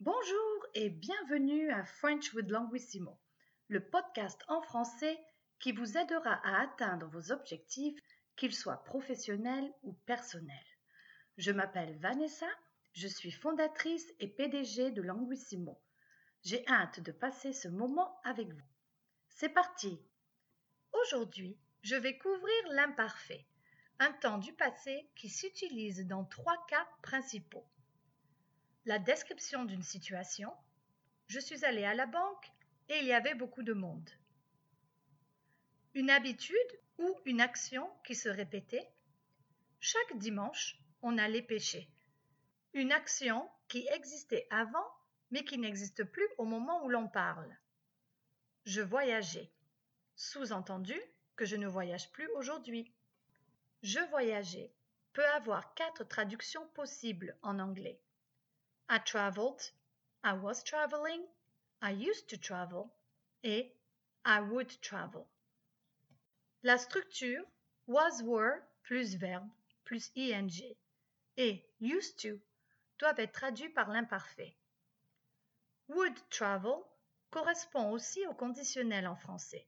Bonjour et bienvenue à French with Languissimo, le podcast en français qui vous aidera à atteindre vos objectifs, qu'ils soient professionnels ou personnels. Je m'appelle Vanessa, je suis fondatrice et PDG de Languissimo. J'ai hâte de passer ce moment avec vous. C'est parti Aujourd'hui, je vais couvrir l'imparfait, un temps du passé qui s'utilise dans trois cas principaux. La description d'une situation. Je suis allée à la banque et il y avait beaucoup de monde. Une habitude ou une action qui se répétait. Chaque dimanche, on allait pêcher. Une action qui existait avant mais qui n'existe plus au moment où l'on parle. Je voyageais. Sous-entendu que je ne voyage plus aujourd'hui. Je voyageais peut avoir quatre traductions possibles en anglais. I traveled, I was traveling, I used to travel et I would travel. La structure was were plus verbe plus ing et used to doivent être traduits par l'imparfait. Would travel correspond aussi au conditionnel en français,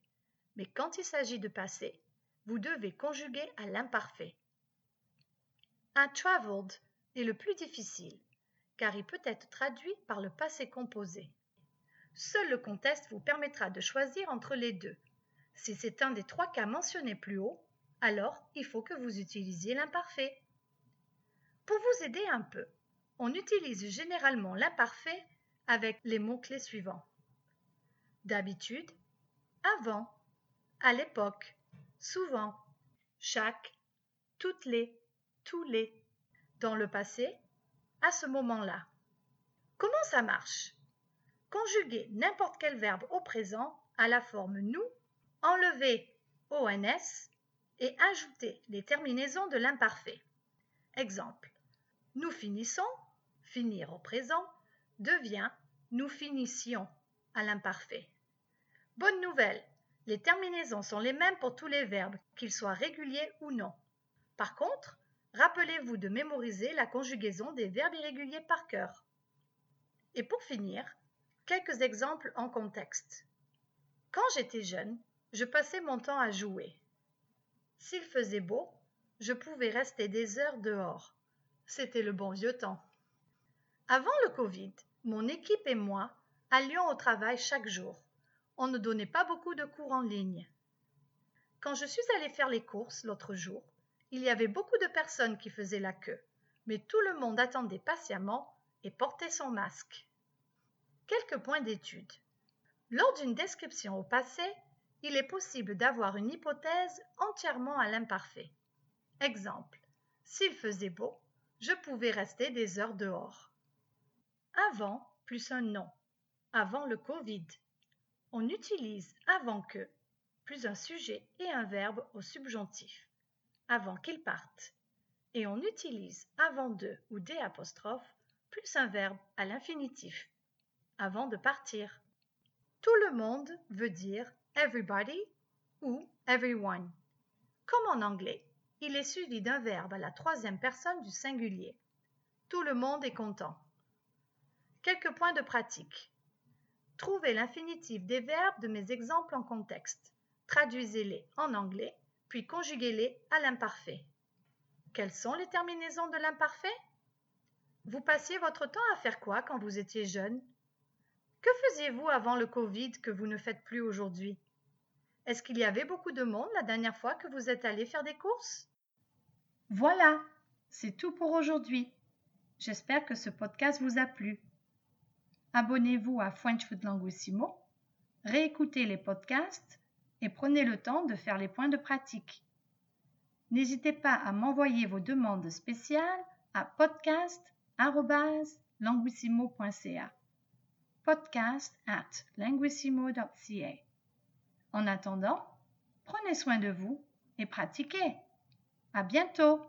mais quand il s'agit de passé, vous devez conjuguer à l'imparfait. I traveled est le plus difficile, car il peut être traduit par le passé composé. Seul le contexte vous permettra de choisir entre les deux. Si c'est un des trois cas mentionnés plus haut, alors il faut que vous utilisiez l'imparfait. Pour vous aider un peu, on utilise généralement l'imparfait avec les mots-clés suivants. D'habitude, avant, à l'époque, souvent, chaque, toutes les, tous les, dans le passé, à ce moment-là. Comment ça marche? Conjuguer n'importe quel verbe au présent à la forme nous, enlever ONS et ajouter les terminaisons de l'imparfait. Exemple. Nous finissons, finir au présent, devient nous finissions à l'imparfait. Bonne nouvelle, les terminaisons sont les mêmes pour tous les verbes, qu'ils soient réguliers ou non. Par contre, rappelez-vous de mémoriser la conjugaison des verbes irréguliers par cœur. Et pour finir, quelques exemples en contexte. Quand j'étais jeune, je passais mon temps à jouer. S'il faisait beau, je pouvais rester des heures dehors. C'était le bon vieux temps. Avant le Covid, mon équipe et moi allions au travail chaque jour. On ne donnait pas beaucoup de cours en ligne. Quand je suis allée faire les courses l'autre jour, il y avait beaucoup de personnes qui faisaient la queue, mais tout le monde attendait patiemment et portait son masque. Quelques points d'étude. Lors d'une description au passé, il est possible d'avoir une hypothèse entièrement à l'imparfait. Exemple. S'il faisait beau, je pouvais rester des heures dehors. Avant plus un nom. Avant le Covid. On utilise avant que plus un sujet et un verbe au subjonctif. Avant qu'ils partent. Et on utilise avant de ou des apostrophes plus un verbe à l'infinitif. Avant de partir. Tout le monde veut dire everybody ou everyone. Comme en anglais, il est suivi d'un verbe à la troisième personne du singulier. Tout le monde est content. Quelques points de pratique. Trouvez l'infinitif des verbes de mes exemples en contexte. Traduisez-les en anglais, puis conjuguez-les à l'imparfait. Quelles sont les terminaisons de l'imparfait? Vous passiez votre temps à faire quoi quand vous étiez jeune? Que faisiez-vous avant le Covid que vous ne faites plus aujourd'hui? Est-ce qu'il y avait beaucoup de monde la dernière fois que vous êtes allé faire des courses? Voilà, c'est tout pour aujourd'hui. J'espère que ce podcast vous a plu. Abonnez-vous à French Food Languissimo, réécoutez les podcasts et prenez le temps de faire les points de pratique. N'hésitez pas à m'envoyer vos demandes spéciales à podcast@languissimo.ca. Podcast at languissimo.ca. En attendant, prenez soin de vous et pratiquez. À bientôt!